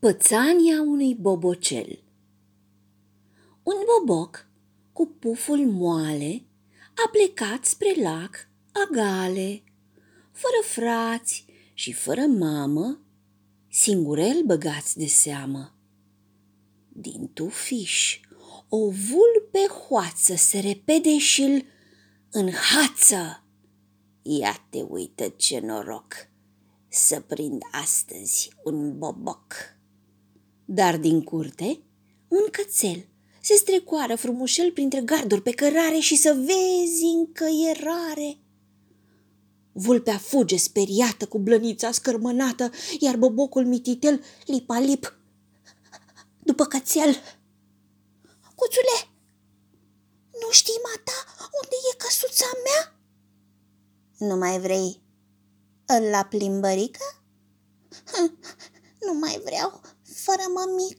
Pățania unui bobocel Un boboc cu puful moale a plecat spre lac agale, fără frați și fără mamă, singurel băgați de seamă. Din tufiș o vulpe hoață se repede și-l înhață. Ia te uită ce noroc să prind astăzi un boboc. Dar din curte un cățel se strecoară frumușel printre garduri pe cărare și să vezi încăierare. Vulpea fuge speriată cu blănița scărmănată, iar bobocul mititel lipa-lip după cățel. Cuțule, nu știi, mata, unde e căsuța mea? Nu mai vrei la plimbărică? Nu mai vreau fără mămică.